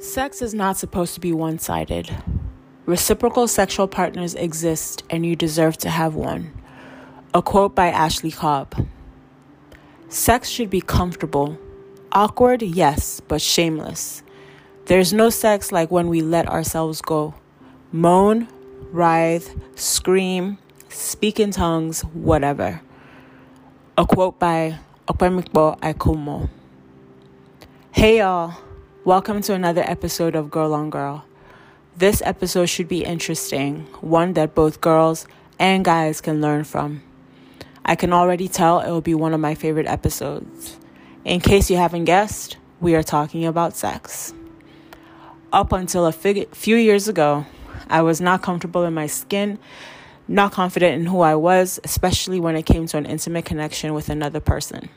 Sex is not supposed to be one sided. Reciprocal sexual partners exist, and you deserve to have one. A quote by Ashley Cobb Sex should be comfortable. Awkward, yes, but shameless. There's no sex like when we let ourselves go. Moan, writhe, scream, speak in tongues, whatever. A quote by Okpemikpo Aikomo. Hey y'all. Welcome to another episode of Girl on Girl. This episode should be interesting, one that both girls and guys can learn from. I can already tell it will be one of my favorite episodes. In case you haven't guessed, we are talking about sex. Up until a fig- few years ago, I was not comfortable in my skin, not confident in who I was, especially when it came to an intimate connection with another person.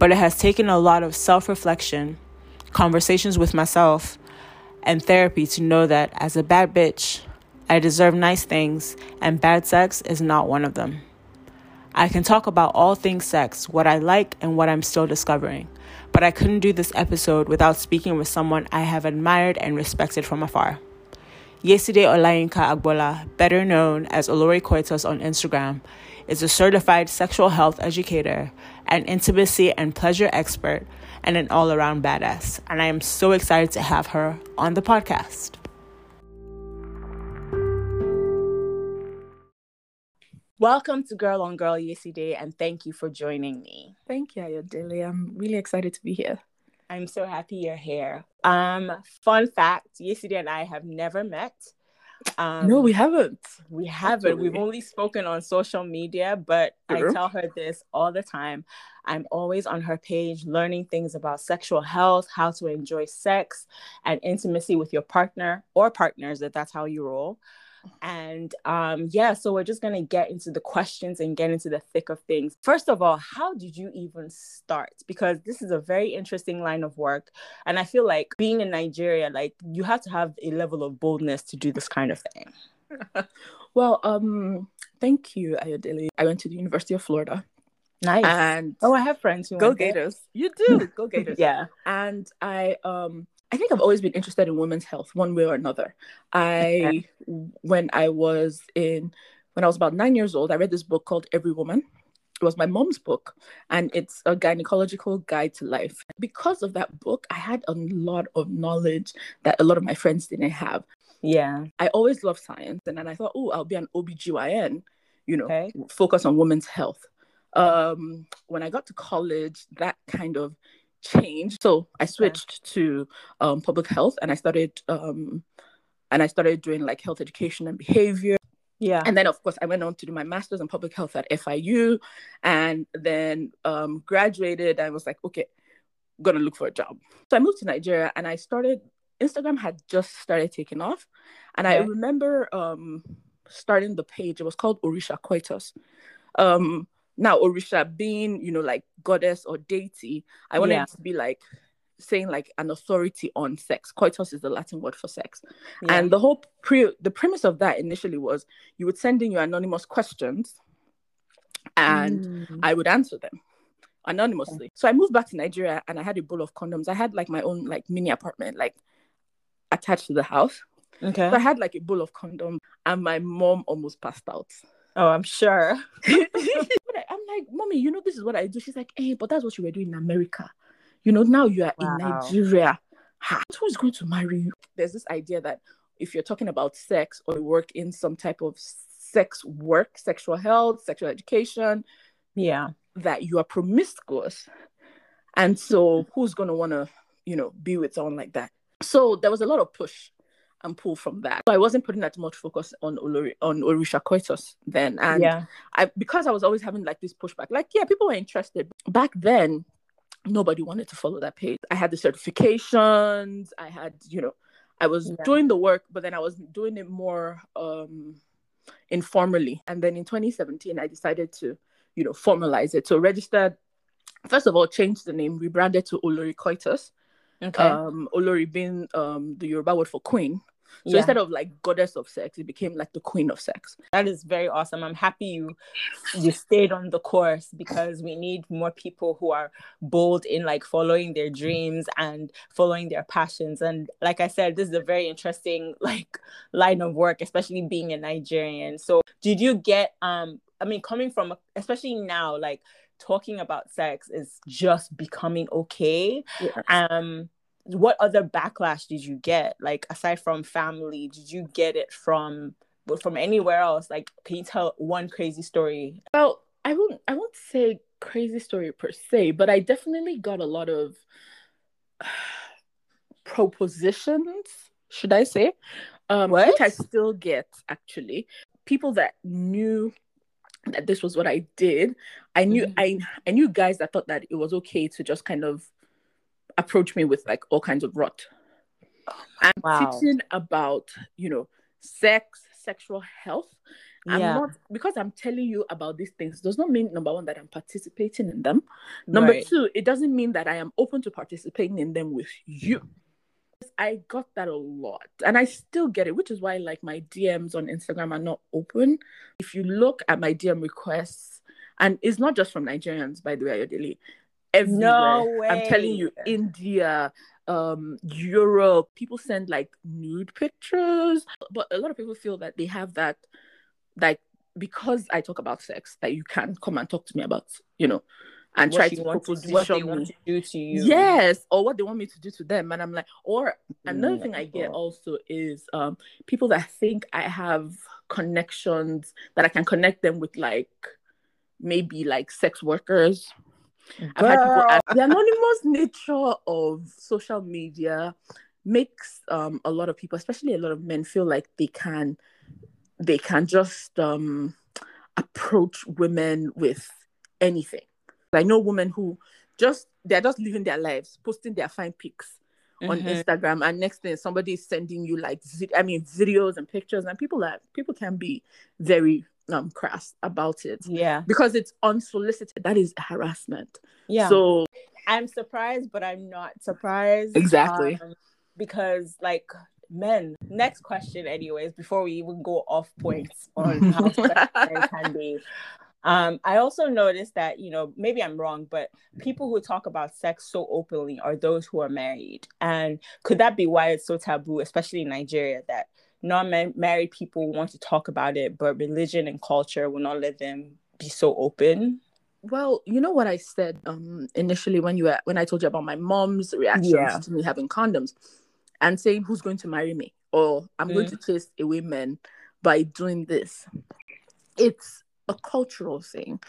But it has taken a lot of self reflection conversations with myself, and therapy to know that as a bad bitch, I deserve nice things, and bad sex is not one of them. I can talk about all things sex, what I like, and what I'm still discovering. But I couldn't do this episode without speaking with someone I have admired and respected from afar. Yeside Olayinka Agbola, better known as Olori Coitus on Instagram, is a certified sexual health educator, an intimacy and pleasure expert, and an all around badass. And I am so excited to have her on the podcast. Welcome to Girl on Girl Yeside, and thank you for joining me. Thank you, Ayodele. I'm really excited to be here. I'm so happy you're here. Um, fun fact: Yeside and I have never met. Um, no, we haven't. We haven't. Absolutely. We've only spoken on social media, but sure. I tell her this all the time. I'm always on her page learning things about sexual health, how to enjoy sex and intimacy with your partner or partners, if that's how you roll. And um, yeah, so we're just going to get into the questions and get into the thick of things. First of all, how did you even start? Because this is a very interesting line of work. And I feel like being in Nigeria, like you have to have a level of boldness to do this kind of thing. well, um, thank you, Ayodele. I went to the University of Florida. Nice. And oh, I have friends who go Gators. You do go Gators. yeah. And I um I think I've always been interested in women's health, one way or another. I, when I was in, when I was about nine years old, I read this book called Every Woman. It was my mom's book, and it's a gynecological guide to life. Because of that book, I had a lot of knowledge that a lot of my friends didn't have. Yeah. I always loved science, and then I thought, oh, I'll be an OBGYN, you know, okay. focus on women's health. Um, when I got to college, that kind of change. So I switched yeah. to um, public health and I started um, and I started doing like health education and behavior. Yeah. And then of course I went on to do my master's in public health at FIU and then um, graduated. I was like, okay, I'm gonna look for a job. So I moved to Nigeria and I started Instagram had just started taking off. And okay. I remember um, starting the page. It was called Orisha Coitus. Um, now orisha being you know like goddess or deity i wanted yeah. to be like saying like an authority on sex coitus is the latin word for sex yeah. and the whole pre the premise of that initially was you would send in your anonymous questions and mm. i would answer them anonymously so i moved back to nigeria and i had a bowl of condoms i had like my own like mini apartment like attached to the house okay so i had like a bowl of condoms and my mom almost passed out Oh, I'm sure. I'm like, mommy, you know, this is what I do. She's like, hey, but that's what you were doing in America. You know, now you are wow. in Nigeria. Who's going to marry you? There's this idea that if you're talking about sex or work in some type of sex work, sexual health, sexual education, yeah, that you are promiscuous. And so who's gonna wanna, you know, be with someone like that? So there was a lot of push and pull from that. So I wasn't putting that much focus on Olori, on Orisha Coitus then. And yeah. I because I was always having like this pushback, like, yeah, people were interested. Back then, nobody wanted to follow that page. I had the certifications, I had, you know, I was yeah. doing the work, but then I was doing it more um informally. And then in 2017, I decided to, you know, formalize it. So registered, first of all, changed the name, rebranded to Olori Coitus. Okay. Um, Olori being um, the Yoruba word for queen. So yeah. instead of like goddess of sex, it became like the queen of sex. That is very awesome. I'm happy you you stayed on the course because we need more people who are bold in like following their dreams and following their passions. And like I said, this is a very interesting like line of work, especially being a Nigerian. So did you get um I mean coming from especially now like talking about sex is just becoming okay. Yes. Um what other backlash did you get? Like aside from family did you get it from from anywhere else? Like can you tell one crazy story? Well i won't i won't say crazy story per se but i definitely got a lot of propositions should i say? Um what? which i still get actually. People that knew that this was what i did i knew mm-hmm. i i knew guys that thought that it was okay to just kind of approach me with like all kinds of rot. Oh, I'm wow. teaching about, you know, sex, sexual health. I'm yeah. not because I'm telling you about these things does not mean number one that I'm participating in them. Number right. two, it doesn't mean that I am open to participating in them with you. I got that a lot and I still get it, which is why like my DMs on Instagram are not open. If you look at my DM requests, and it's not just from Nigerians, by the way, Ayodele everywhere. No way. I'm telling you, India, um, Europe, people send like nude pictures, but a lot of people feel that they have that, like, because I talk about sex, that you can come and talk to me about, you know, and what try to propose what they want to do to you. Yes, or what they want me to do to them. And I'm like, or another thing I get also is um people that think I have connections that I can connect them with like maybe like sex workers People ask, the anonymous nature of social media makes um, a lot of people, especially a lot of men, feel like they can they can just um, approach women with anything. I know women who just they're just living their lives, posting their fine pics mm-hmm. on Instagram, and next thing somebody is sending you like I mean videos and pictures, and people are people can be very um crass about it. Yeah. Because it's unsolicited. That is harassment. Yeah. So I'm surprised, but I'm not surprised. Exactly. Um, because like men, next question, anyways, before we even go off points on how can be. Um, I also noticed that, you know, maybe I'm wrong, but people who talk about sex so openly are those who are married. And could that be why it's so taboo, especially in Nigeria, that non-married people want to talk about it, but religion and culture will not let them be so open. Well, you know what I said um, initially when you were, when I told you about my mom's reactions yeah. to me having condoms and saying who's going to marry me or I'm mm. going to chase away men by doing this. It's a cultural thing.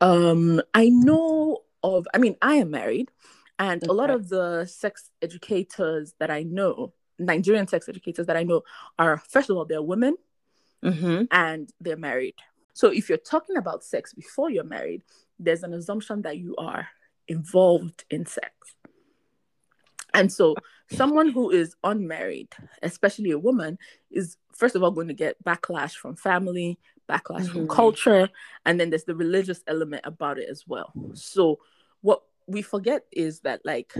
Um, I know of, I mean, I am married, and okay. a lot of the sex educators that I know Nigerian sex educators that I know are, first of all, they're women mm-hmm. and they're married. So if you're talking about sex before you're married, there's an assumption that you are involved in sex. And so someone who is unmarried, especially a woman, is first of all going to get backlash from family, backlash mm-hmm. from culture, and then there's the religious element about it as well. So what we forget is that like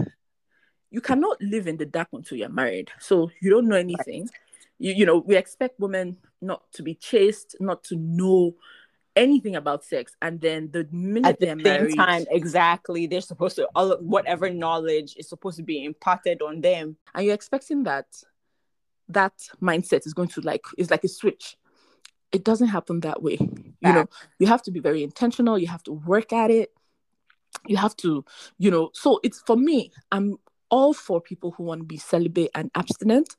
you cannot live in the dark until you're married. So you don't know anything. Right. You, you know, we expect women not to be chaste, not to know anything about sex. And then the minute at the same married, time exactly they're supposed to all whatever knowledge is supposed to be imparted on them. And you're expecting that that mindset is going to like is like a switch. It doesn't happen that way. You know you have to be very intentional. You have to work at it. You have to you know so it's for me i'm all for people who want to be celibate and abstinent,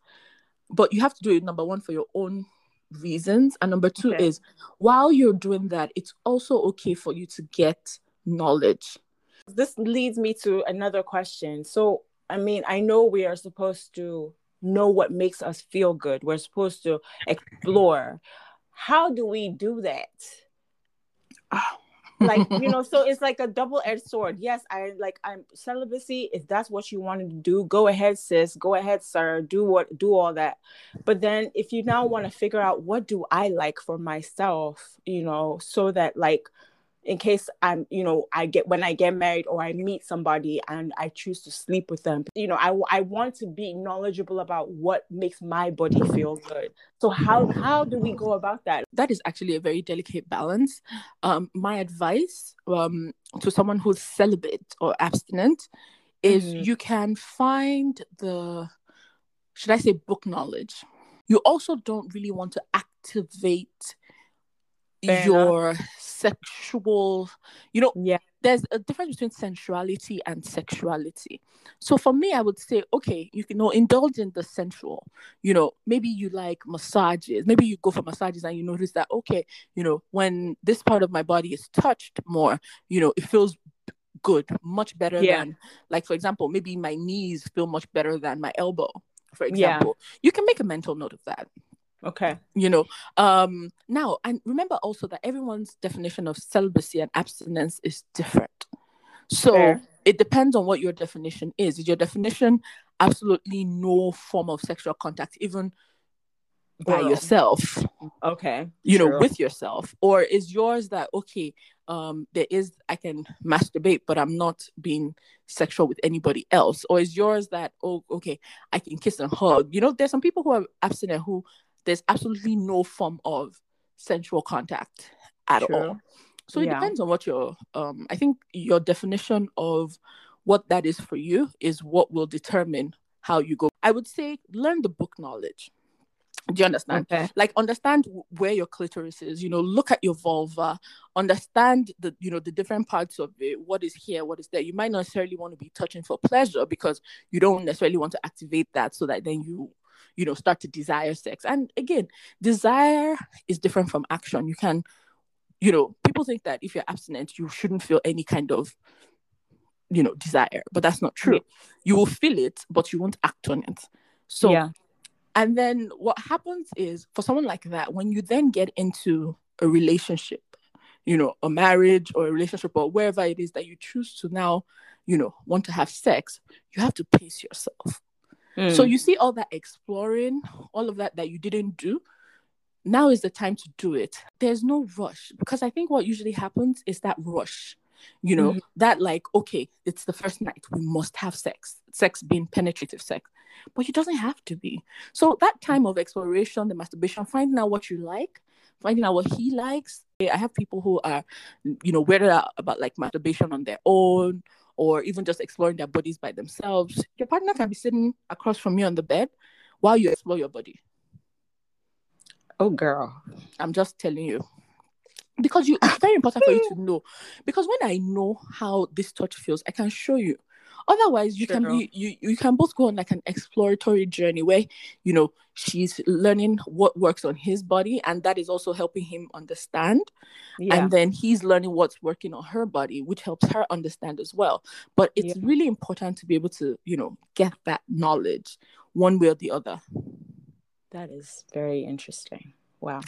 but you have to do it number one for your own reasons, and number two okay. is while you're doing that, it's also okay for you to get knowledge. This leads me to another question. So, I mean, I know we are supposed to know what makes us feel good. We're supposed to explore. How do we do that? Oh, like you know so it's like a double-edged sword. Yes i like i'm celibacy if that's what you wanted to do go ahead sis. Go ahead sir. Do what do all that. But then if you now want to figure out what do i like for myself you know so that like in case I'm, you know, I get when I get married or I meet somebody and I choose to sleep with them. You know, I I want to be knowledgeable about what makes my body feel good. So how how do we go about that? That is actually a very delicate balance. Um, my advice um, to someone who's celibate or abstinent is mm-hmm. you can find the should I say book knowledge. You also don't really want to activate Fair your enough. sexual you know yeah there's a difference between sensuality and sexuality so for me i would say okay you can you know, indulge in the sensual you know maybe you like massages maybe you go for massages and you notice that okay you know when this part of my body is touched more you know it feels good much better yeah. than like for example maybe my knees feel much better than my elbow for example yeah. you can make a mental note of that Okay. You know, um, now, and remember also that everyone's definition of celibacy and abstinence is different. So Fair. it depends on what your definition is. Is your definition absolutely no form of sexual contact, even by yourself? Okay. You know, with yourself. Or is yours that, okay, um, there is, I can masturbate, but I'm not being sexual with anybody else? Or is yours that, oh, okay, I can kiss and hug? You know, there's some people who are abstinent who there's absolutely no form of sensual contact at True. all. So it yeah. depends on what your um I think your definition of what that is for you is what will determine how you go. I would say learn the book knowledge. Do you understand? Okay. Like understand where your clitoris is. You know, look at your vulva. Understand the you know the different parts of it. What is here? What is there? You might not necessarily want to be touching for pleasure because you don't necessarily want to activate that so that then you you know start to desire sex. And again desire is different from action. You can you know people think that if you're abstinent you shouldn't feel any kind of you know desire but that's not true. You will feel it but you won't act on it. So yeah. and then what happens is for someone like that when you then get into a relationship you know a marriage or a relationship or wherever it is that you choose to now you know want to have sex you have to pace yourself so mm. you see all that exploring, all of that that you didn't do. Now is the time to do it. There's no rush because I think what usually happens is that rush. You know, mm. that like, okay, it's the first night, we must have sex, sex being penetrative sex, but it doesn't have to be. So that time of exploration, the masturbation, finding out what you like, finding out what he likes. I have people who are, you know, weirded about like masturbation on their own or even just exploring their bodies by themselves. Your partner can be sitting across from you on the bed while you explore your body. Oh, girl. I'm just telling you. Because you, it's very important for you to know. Because when I know how this touch feels, I can show you. Otherwise, you sure. can be you you can both go on like an exploratory journey where you know she's learning what works on his body, and that is also helping him understand. Yeah. And then he's learning what's working on her body, which helps her understand as well. But it's yeah. really important to be able to, you know, get that knowledge one way or the other. That is very interesting. Wow.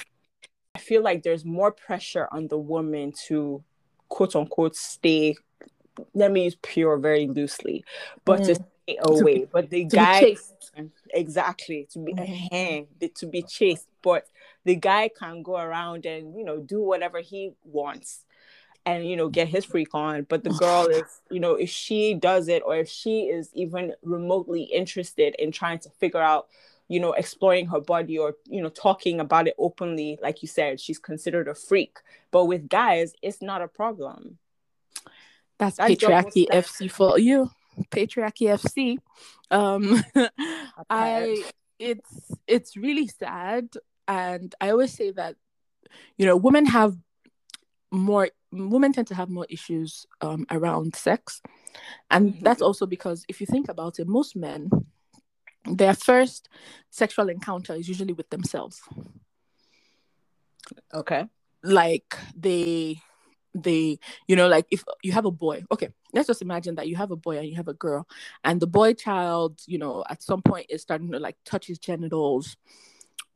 I feel like there's more pressure on the woman to quote unquote stay let me use pure very loosely, but mm. to stay away. To, but the guy exactly to be mm. to be chased. But the guy can go around and you know do whatever he wants and you know get his freak on but the girl is you know if she does it or if she is even remotely interested in trying to figure out you know exploring her body or you know talking about it openly like you said she's considered a freak but with guys it's not a problem that's patriarchy FC for you. Patriarchy FC. Um, I it's it's really sad, and I always say that you know women have more women tend to have more issues um, around sex, and mm-hmm. that's also because if you think about it, most men their first sexual encounter is usually with themselves. Okay. Like they they you know like if you have a boy okay let's just imagine that you have a boy and you have a girl and the boy child you know at some point is starting to like touch his genitals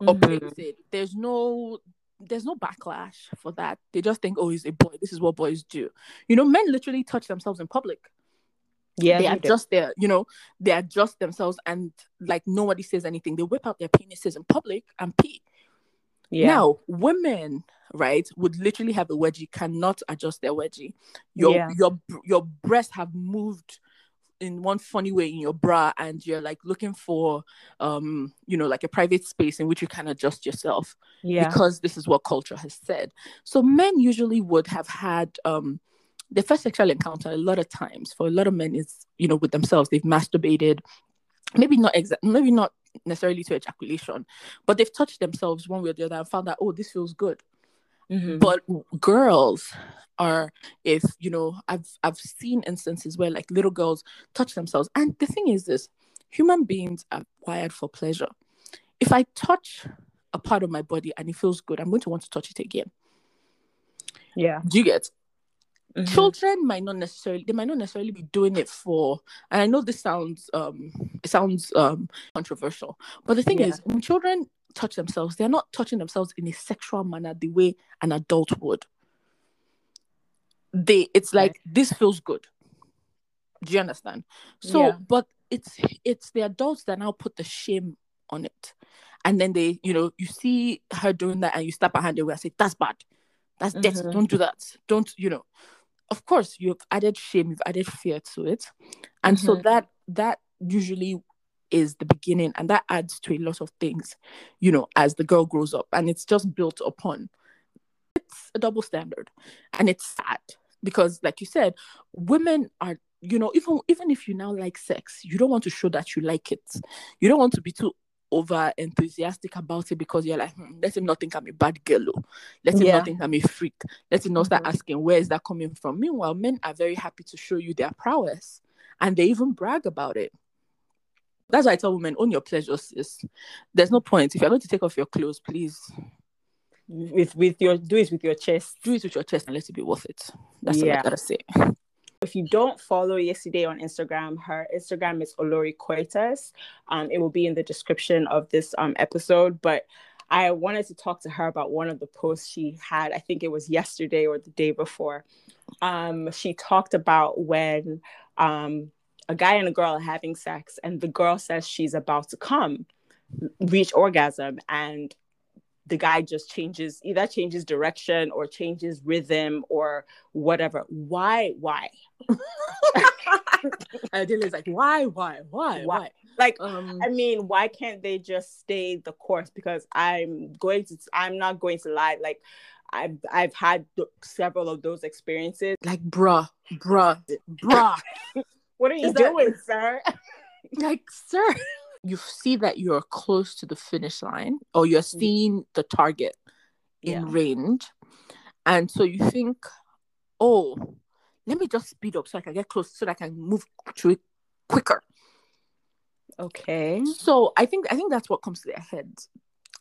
mm-hmm. or it there's no there's no backlash for that. They just think oh he's a boy this is what boys do. You know men literally touch themselves in public. Yeah they adjust their you know they adjust themselves and like nobody says anything. They whip out their penises in public and pee Yeah. Now, women, right, would literally have a wedgie, cannot adjust their wedgie. Your yeah. your your breasts have moved in one funny way in your bra and you're like looking for um you know like a private space in which you can adjust yourself yeah because this is what culture has said so men usually would have had um the first sexual encounter a lot of times for a lot of men is you know with themselves they've masturbated maybe not exact maybe not necessarily to ejaculation but they've touched themselves one way or the other and found that oh this feels good. Mm-hmm. but girls are if you know i've i've seen instances where like little girls touch themselves. And the thing is this human beings are wired for pleasure. If i touch a part of my body and it feels good i'm going to want to touch it again. Yeah. Do you get Mm-hmm. Children might not necessarily they might not necessarily be doing it for and I know this sounds um it sounds um controversial, but the thing yeah. is when children touch themselves, they're not touching themselves in a sexual manner the way an adult would. They it's like okay. this feels good. Do you understand? So yeah. but it's it's the adults that now put the shame on it. And then they, you know, you see her doing that and you step her hand away and say, That's bad. That's mm-hmm. dirty. Don't do that. Don't, you know of course you've added shame you've added fear to it. And mm-hmm. so that that usually is the beginning and that adds to a lot of things you know as the girl grows up and it's just built upon. It's a double standard and it's sad because like you said women are you know even even if you now like sex you don't want to show that you like it. You don't want to be too over enthusiastic about it because you're like, hmm, let him not think I'm a bad girl. Oh. Let him yeah. not think I'm a freak. Let him not start mm-hmm. asking, where is that coming from? Meanwhile, men are very happy to show you their prowess and they even brag about it. That's why I tell women, own your pleasures. Sis. There's no point. If you're going to take off your clothes, please. With with your do it with your chest. Do it with your chest and let it be worth it. That's yeah. all I gotta say. If you don't follow Yeside on Instagram, her Instagram is Olori Coitus. Um, it will be in the description of this um, episode. But I wanted to talk to her about one of the posts she had. I think it was yesterday or the day before. Um, she talked about when um, a guy and a girl are having sex, and the girl says she's about to come, reach orgasm, and the guy just changes either changes direction or changes rhythm or whatever. Why why? Is like why why why why? like um, i mean why can't they just stay the course? Because i'm going to i'm not going to lie like i've i've had th- several of those experiences. Like bruh bruh bruh. What are you doing that, sir? Like sir you see that you're close to the finish line or you're mm. seeing the target in yeah. range. And so you think, oh, let me just speed up so I can get close so that I can move to it quicker. Okay. So I think I think that's what comes to their heads.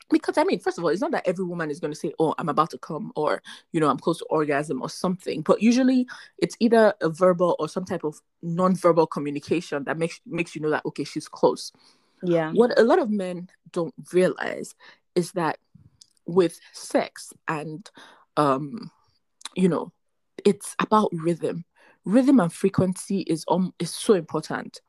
Because I mean, first of all, it's not that every woman is going to say, "Oh, I'm about to come," or you know, "I'm close to orgasm" or something. But usually, it's either a verbal or some type of non-verbal communication that makes makes you know that okay, she's close. Yeah. What a lot of men don't realize is that with sex and um you know, it's about rhythm. Rhythm and frequency is um is so important.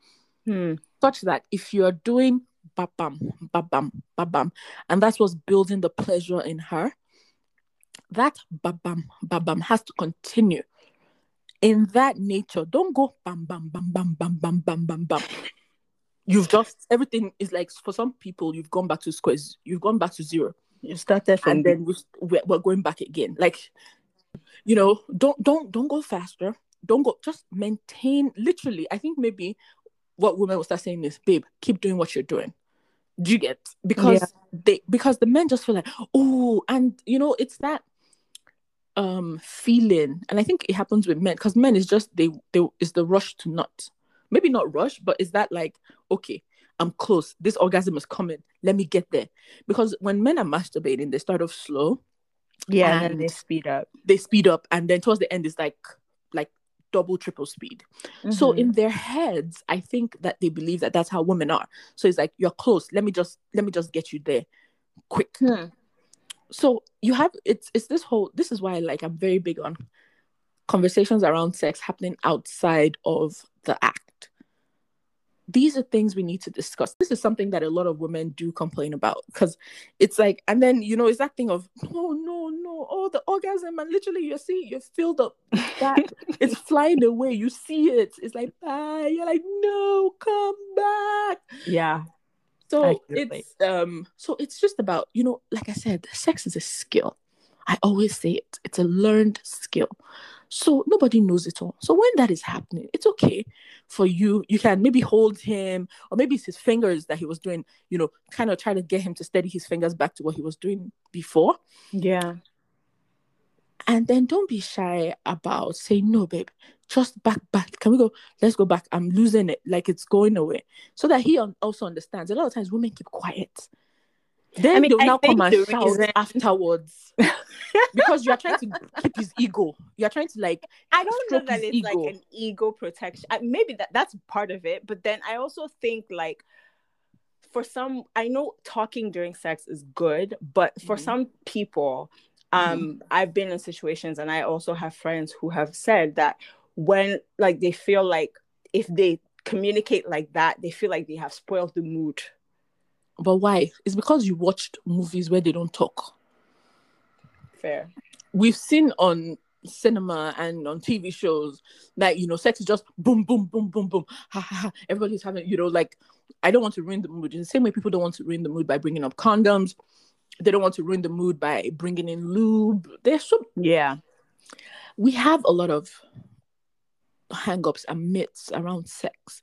Hmm. Such that if you're doing babam, babam, babam, and that's what's building the pleasure in her, that babam, babam has to continue in that nature. Don't go bam, bam, bam, bam, bam, bam, bam, bam, bam you've just everything is like for some people you've gone back to squares you've gone back to zero. You started from and then we're, we're going back again. Like you know don't don't don't go faster. Don't go just maintain literally i think maybe what women will start saying is babe keep doing what you're doing. Do you get? Because yeah. they because the men just feel like oh and you know it's that um feeling. And i think it happens with men because men is just they they is the rush to nut maybe not rush, but is that like, okay, I'm close. This orgasm is coming. Let me get there. Because when men are masturbating, they start off slow. Yeah, and, and then they speed up. They speed up, and then towards the end it's like like double, triple speed. Mm-hmm. So in their heads, I think that they believe that that's how women are. So it's like you're close. Let me just let me just get you there, quick. Hmm. So you have it's it's this whole. This is why like I'm very big on conversations around sex happening outside of the act these are things we need to discuss. This is something that a lot of women do complain about because it's like, and then you know, it's that thing of oh no, no, oh the orgasm, and literally you see you're filled up that it's flying away. You see it. It's like bye. You're like, no, come back. Yeah. So it's um so it's just about, you know, like I said, sex is a skill. I always say it. It's a learned skill. So nobody knows it all. So when that is happening, it's okay for you. You can maybe hold him, or maybe it's his fingers that he was doing, you know, kind of try to get him to steady his fingers back to what he was doing before. Yeah. And then don't be shy about saying, no, babe, just back, back. Can we go? Let's go back. I'm losing it. Like it's going away. So that he also understands. A lot of times women keep quiet. Then I mean, they'll now come and shout reason... afterwards. because you are trying to keep his ego. You are trying to like. I don't know that it's ego. like an ego protection. I, maybe that that's part of it, but then I also think like for some, I know talking during sex is good, but for mm-hmm. some people, um, mm-hmm. I've been in situations, and I also have friends who have said that when like they feel like if they communicate like that, they feel like they have spoiled the mood. But why? It's because you watched movies where they don't talk. Fair. We've seen on cinema and on TV shows that you know sex is just boom boom boom boom boom. Ha ha ha. Everybody's having you know like I don't want to ruin the mood. In the same way people don't want to ruin the mood by bringing up condoms. They don't want to ruin the mood by bringing in lube. There's so yeah. We have a lot of hang-ups and myths around sex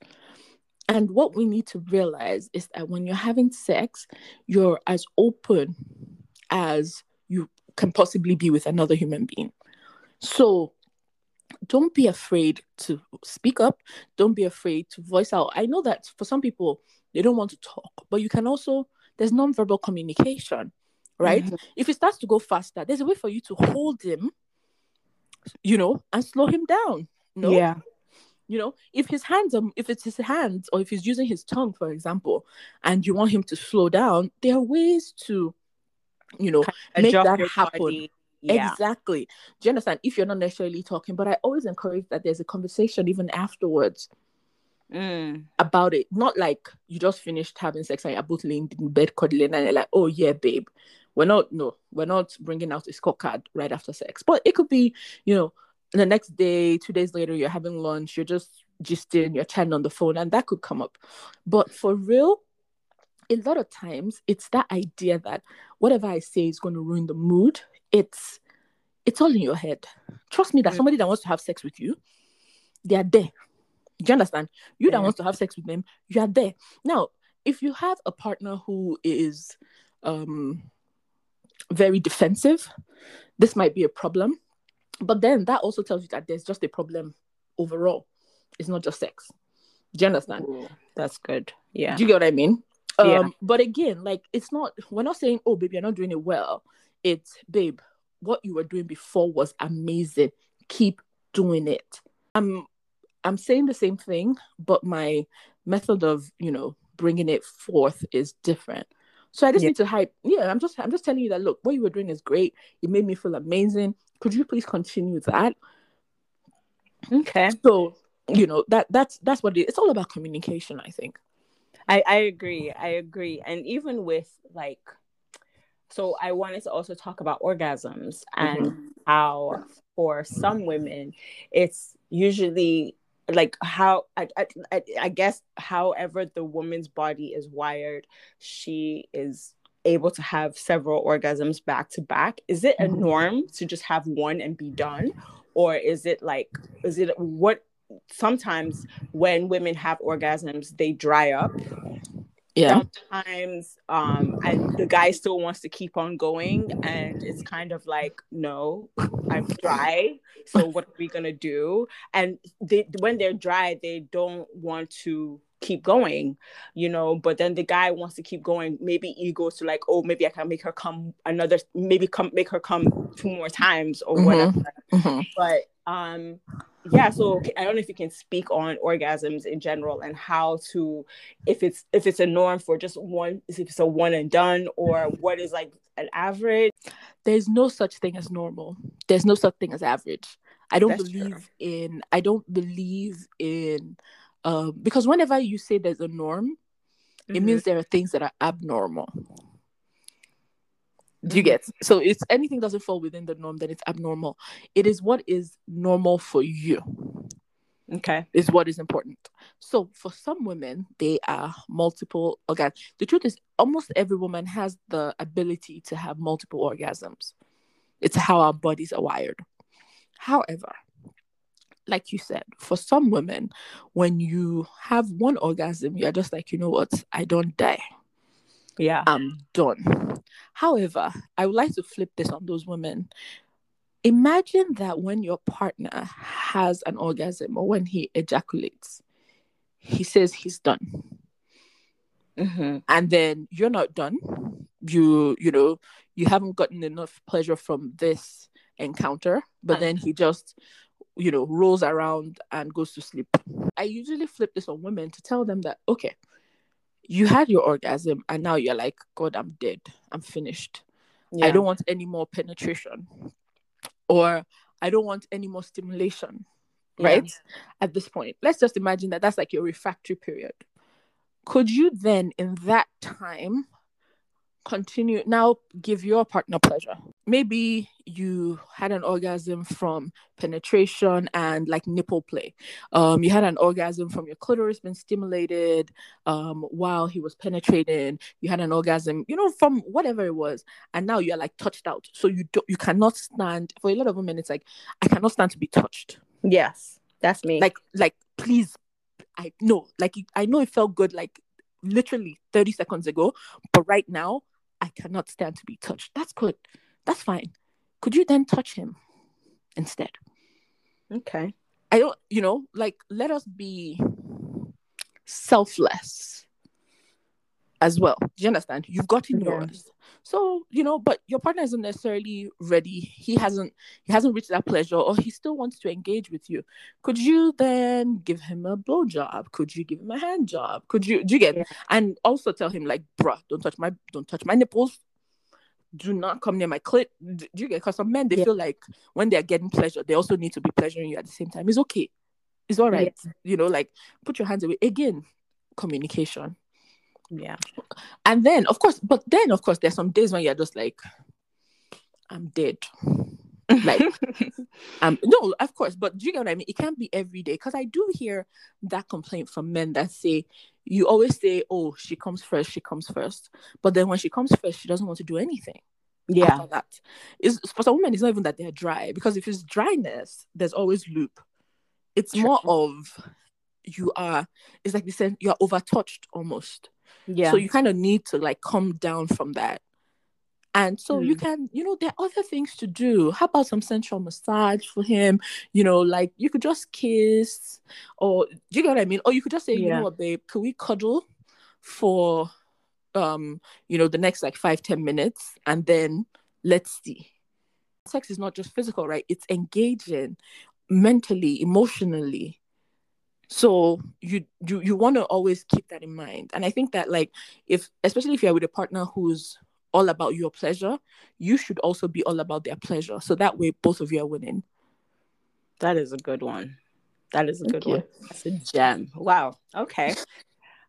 and what we need to realize is that when you're having sex you're as open as you can possibly be with another human being. So don't be afraid to speak up. Don't be afraid to voice out. I know that for some people, they don't want to talk, but you can also, there's nonverbal communication, right? Mm-hmm. If it starts to go faster, there's a way for you to hold him, you know, and slow him down. No? Yeah. You know, if his hands are, if it's his hands, or if he's using his tongue, for example, and you want him to slow down, there are ways to you know, make that happen. Yeah. Exactly. Do you understand? If you're not necessarily talking, but I always encourage that there's a conversation even afterwards mm. about it. Not like you just finished having sex and you're both laying in bed cuddling and you're like, oh yeah, babe. We're not, no, we're not bringing out a scorecard right after sex. But it could be, you know, the next day, two days later, you're having lunch, you're just gisting, you're chatting on the phone, and that could come up. But for real, a lot of times it's that idea that whatever I say is going to ruin the mood. It's it's all in your head. Trust me that mm. somebody that wants to have sex with you, they are there. Do you understand? You that wants to have sex with them, you are there. Now, if you have a partner who is um very defensive, this might be a problem. But then that also tells you that there's just a problem overall. It's not just sex. Do you understand? Ooh, that's good. Yeah. Do you get what I mean? Um, yeah. but again, like it's not we're not saying, oh baby, you're not doing it well. It's babe, what you were doing before was amazing. Keep doing it. I'm I'm saying the same thing, but my method of, you know, bringing it forth is different. So I just yeah. need to hype. Yeah, I'm just I'm just telling you that look, what you were doing is great. It made me feel amazing. Could you please continue that? Okay. So, you know, that that's that's what it, it's all about communication, I think. I, I agree. I agree. And even with like, so I wanted to also talk about orgasms and mm-hmm. how for some women it's usually like how I, I I guess however the woman's body is wired, she is able to have several orgasms back to back. Is it a mm-hmm. norm to just have one and be done? Or is it like is it what sometimes when women have orgasms, they dry up. Yeah. Sometimes um and the guy still wants to keep on going and it's kind of like, no, I'm dry. So what are we gonna do? And they when they're dry, they don't want to keep going, you know, but then the guy wants to keep going. Maybe egos to like, oh, maybe I can make her come another, maybe come make her come two more times or mm-hmm. whatever. Mm-hmm. But um yeah so i don't know if you can speak on orgasms in general and how to if it's if it's a norm for just one if it's a one and done or what is like an average there's no such thing as normal there's no such thing as average i don't That's believe true. in i don't believe in um, because whenever you say there's a norm, it Mhm. means there are things that are abnormal. Do you get? So it's anything doesn't fall within the norm, then it's abnormal. It is what is normal for you Okay. is what is important. So for some women, they are multiple orgasms. The truth is, almost every woman has the ability to have multiple orgasms. It's how our bodies are wired. However, like you said, for some women, when you have one orgasm, you're just like, you know what, I don't die. Yeah. I'm done. However, I would like to flip this on those women. Imagine that when your partner has an orgasm or when he ejaculates, he says he's done. hmm And then you're not done. You, you know, you haven't gotten enough pleasure from this encounter, but then he just, you know, rolls around and goes to sleep. I usually flip this on women to tell them that, okay, you had your orgasm and now you're like, God, I'm dead. I'm finished. Yeah. I don't want any more penetration or I don't want any more stimulation, Yeah. right? At this point, let's just imagine that that's like your refractory period. Could you then, in that time, continue now give your partner pleasure? Maybe you had an orgasm from penetration and like nipple play. Um, you had an orgasm from your clitoris being stimulated um, while he was penetrating. You had an orgasm, you know, from whatever it was and now you're like touched out so you don't you cannot stand for a lot of women it's like i cannot stand to be touched Yes. That's me. like like please i know like i know it felt good like literally 30 seconds ago but right now i cannot stand to be touched. That's good. That's fine. Could you then touch him instead? Okay. i don't you know like let us be selfless as well. Do you understand? You've gotten Yeah. yours so you know but your partner isn't necessarily ready. He hasn't he hasn't reached that pleasure or he still wants to engage with you. Could you then give him a blow job could you give him a hand job could you do you get Yeah. and also tell him like bruh don't touch my don't touch my nipples. Do not come near my clit. Do you get because some men they Yeah. feel like when they're getting pleasure they also need to be pleasuring you at the same time. It's okay. It's all right. You know like put your hands away. Again communication Yeah. and then of course but then of course there's some days when you're just like i'm dead like um no of course but do you get what i mean it can't be every day because i do hear that complaint from men that say you always say oh she comes first she comes first but then when she comes first she doesn't want to do anything yeah. that is for some women it's not even that they're dry because if it's dryness there's always lube it's True. more of you are it's like they said you're overtouched almost Yeah. so you kind of need to like come down from that. And so you Mm. can, you know, there are other things to do. How about some sensual massage for him? You know, like you could just kiss, or do you get what I mean? Or you could just say, you know what, babe, could we cuddle for um, you know, the next like five, ten minutes and then let's see. Sex is not just physical, right? It's engaging mentally, emotionally so you you you want to always keep that in mind and i think that like if especially if you're with a partner who's all about your pleasure you should also be all about their pleasure so that way both of you are winning That is a good one. That is a Thank good you. one. That's a gem. Wow. Okay.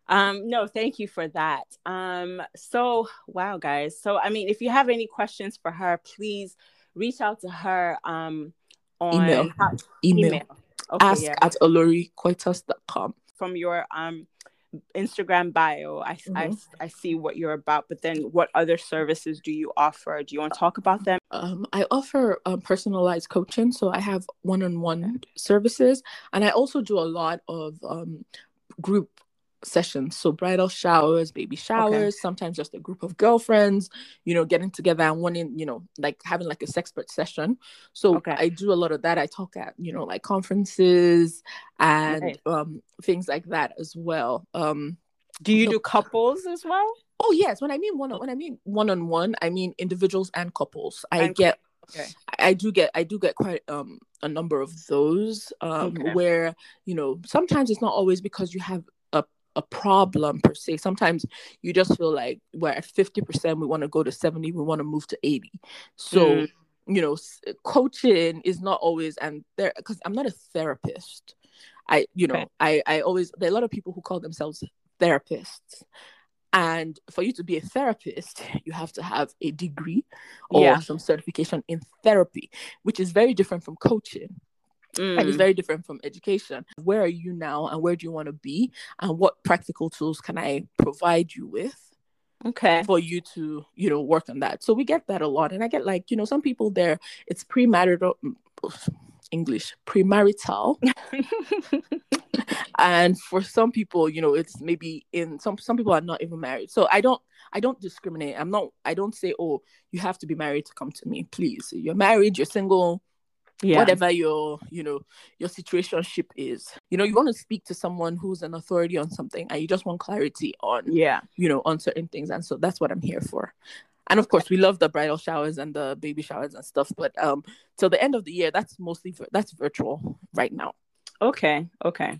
Um, no, thank you for that. Um, so wow, guys. So I mean, if you have any questions for her, please reach out to her um on Email. how- email, Okay, ask yeah. at oloricoitus.com From your um Instagram bio, I, I I see what you're about, but then what other services do you offer? Do you want to talk about them? um, I offer um, personalized coaching. So I have one on one services. And I also do a lot of um, group sessions. So bridal showers, baby showers, sometimes just a group of girlfriends, you know, getting together and wanting, you know, like having like a sexpert session. So Okay. I do a lot of that. I talk at, you know, like conferences and Nice. um, things like that as well. Um, Do you No. do couples as well? Oh yes, when I mean one when I mean one on one, I mean individuals and couples. I And get Okay. I do get I do get quite um a number of those um Okay. where you know sometimes it's not always because you have a problem per se. Sometimes you just feel like we're at 50%, we want to go to 70, we want to move to 80. So, Mm. you know, coaching is not always and there because I'm not a therapist. I, you know, Okay. I, I always there are a lot of people who call themselves therapists. And for you to be a therapist, you have to have a degree or Yeah. some certification in therapy, which is very different from coaching and it's Mm, very different from education. Where are you now and where do you want to be? And what practical tools can I provide you with? okay. for you to you know work on that so we get that a lot and i get like you know some people there it's premarital english premarital and for some people you know it's maybe in some some people are not even married so i don't i don't discriminate i'm not i don't say oh you have to be married to come to me please you're married you're single yeah. whatever your you know your situationship is you know you want to speak to someone who's an authority on something and you just want clarity on Yeah. you know, on certain things. And so that's what I'm here for. And of course, we love the bridal showers and the baby showers and stuff. But um, till the end of the year, that's mostly that's virtual right now. Okay. Okay.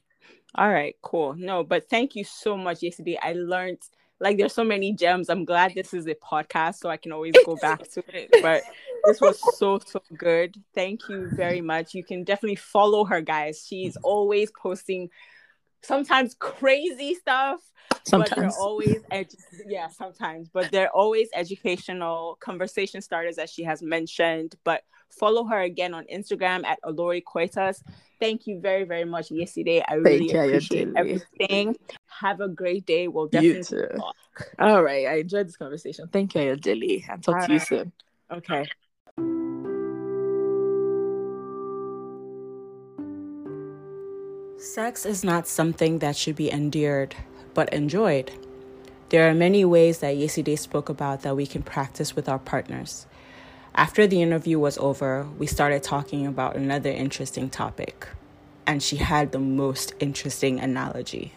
All right. Cool. No, but thank you so much. Yeside, I learned like there's so many gems. I'm glad this is a podcast, so I can always go back to it. But this was so so good. Thank you very much. You can definitely follow her, guys. She's always posting sometimes crazy stuff but Sometimes. they're always edu- yeah sometimes but they're always educational conversation starters as she has mentioned but follow her again on instagram at olori Coitus. thank you very very much Yeside i really you, appreciate everything have a great day we'll You definitely. All right. I enjoyed this conversation. Thank you, Ayodele. And talk to you Alright. soon. okay Sex is not something that should be endeared, but enjoyed. There are many ways that Yeside spoke about that we can practice with our partners. After the interview was over, we started talking about another interesting topic, and she had the most interesting analogy.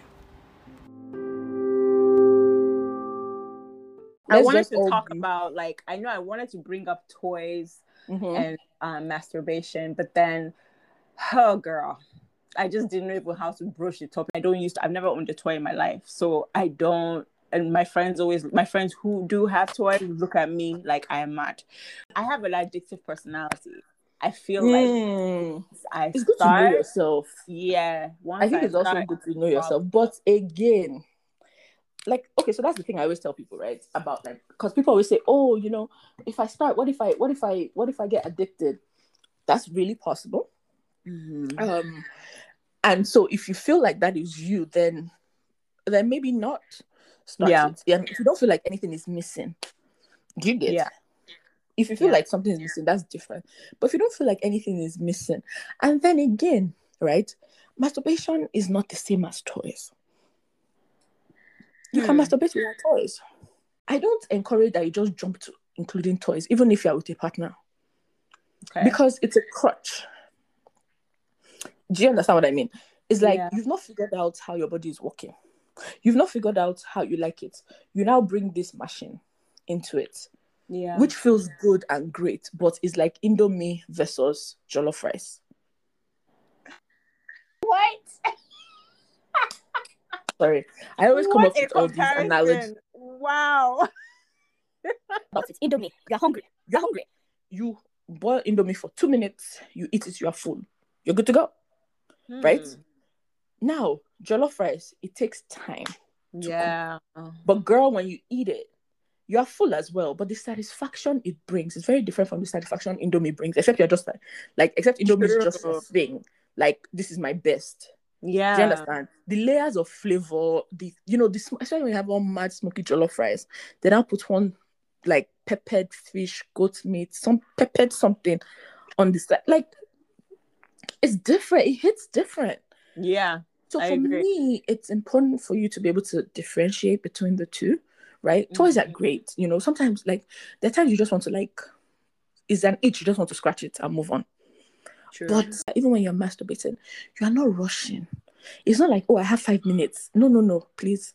i wanted to talk about like i know i wanted to bring up toys Mhm. and um, masturbation, but then, oh girl, I just didn't know even how to broach the topic. I don't use. I've never owned a toy in my life, so I don't. And my friends always, my friends who do have toys, look at me like I am mad. I have an addictive personality. I feel like Mm. I It's good to know start. yourself. Yeah, I think it's also good to know yourself. But again, like okay, so that's the thing I always tell people, right? About like because people always say, Oh, you know, if I start, what if I what if I what if I get addicted? That's really possible. Mhm. Um and so if you feel like that is you, then then maybe not start Yeah. it. Yeah. If you don't feel like anything is missing, do you get Yeah. if you feel Yeah. like something is missing, that's different. But if you don't feel like anything is missing, and then again, right, masturbation is not the same as toys. You can Hmm. masturbate without toys. I don't encourage that you just jump to including toys, even if you're with a partner, Okay. because it's a crutch. Do you understand what I mean? It's like Yeah. you've not figured out how your body is working. You've not figured out how you like it. You now bring this machine into it yeah. which feels good and great, but it's like Indomie versus jollof rice. what? Sorry, I always come What up a with all these analogies. Wow. But it's Indomie. You're hungry. You're hungry. You boil Indomie for two minutes. You eat it. You are full. You're good to go. Right? Hmm. Now jollof rice. It takes time. Yeah. But girl, when you eat it, you are full as well. But the satisfaction it brings is very different from the satisfaction Indomie brings. Except you're just like, like except Indomie is just a thing. Like this is my best. Yeah. Do you understand? The layers of flavor, the you know, the sm- especially when you have one mad smoky jollof rice, then I'll put one like peppered fish, goat meat, some peppered something on the side. Like it's different. It hits different. Yeah. So I for agree. me, it's important for you to be able to differentiate between the two, right? Toys are Mhm. great. You know, sometimes like there are times you just want to like is an itch, you just want to scratch it and move on. True. But even when you're masturbating, you are not rushing. It's not like, oh, I have five minutes. No, no, no, please.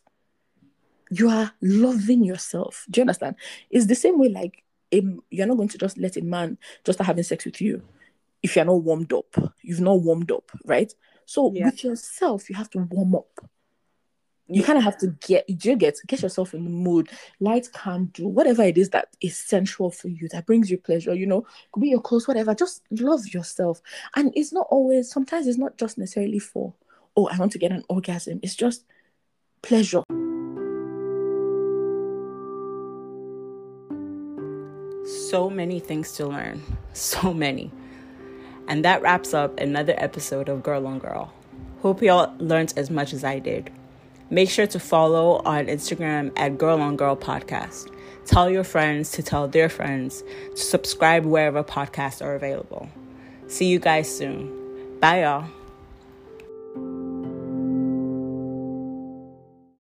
You are loving yourself. Do you understand? It's the same way, like, a, you're not going to just let a man just start having sex with you if you're not warmed up. You've not warmed up, right? So Yeah. with yourself, you have to warm up. You kind of have to get, do you get, get yourself in the mood, light candle, whatever it is that is sensual for you, that brings you pleasure, you know, could be your clothes, whatever. Just love yourself. And it's not always, sometimes it's not just necessarily for oh, I want to get an orgasm. It's just pleasure. So many things to learn. So many. And that wraps up another episode of Girl on Girl. Hope y'all learned as much as I did. Make sure to follow on Instagram at Girl on Girl Podcast. Tell your friends to tell their friends to subscribe wherever podcasts are available. See you guys soon. Bye, y'all.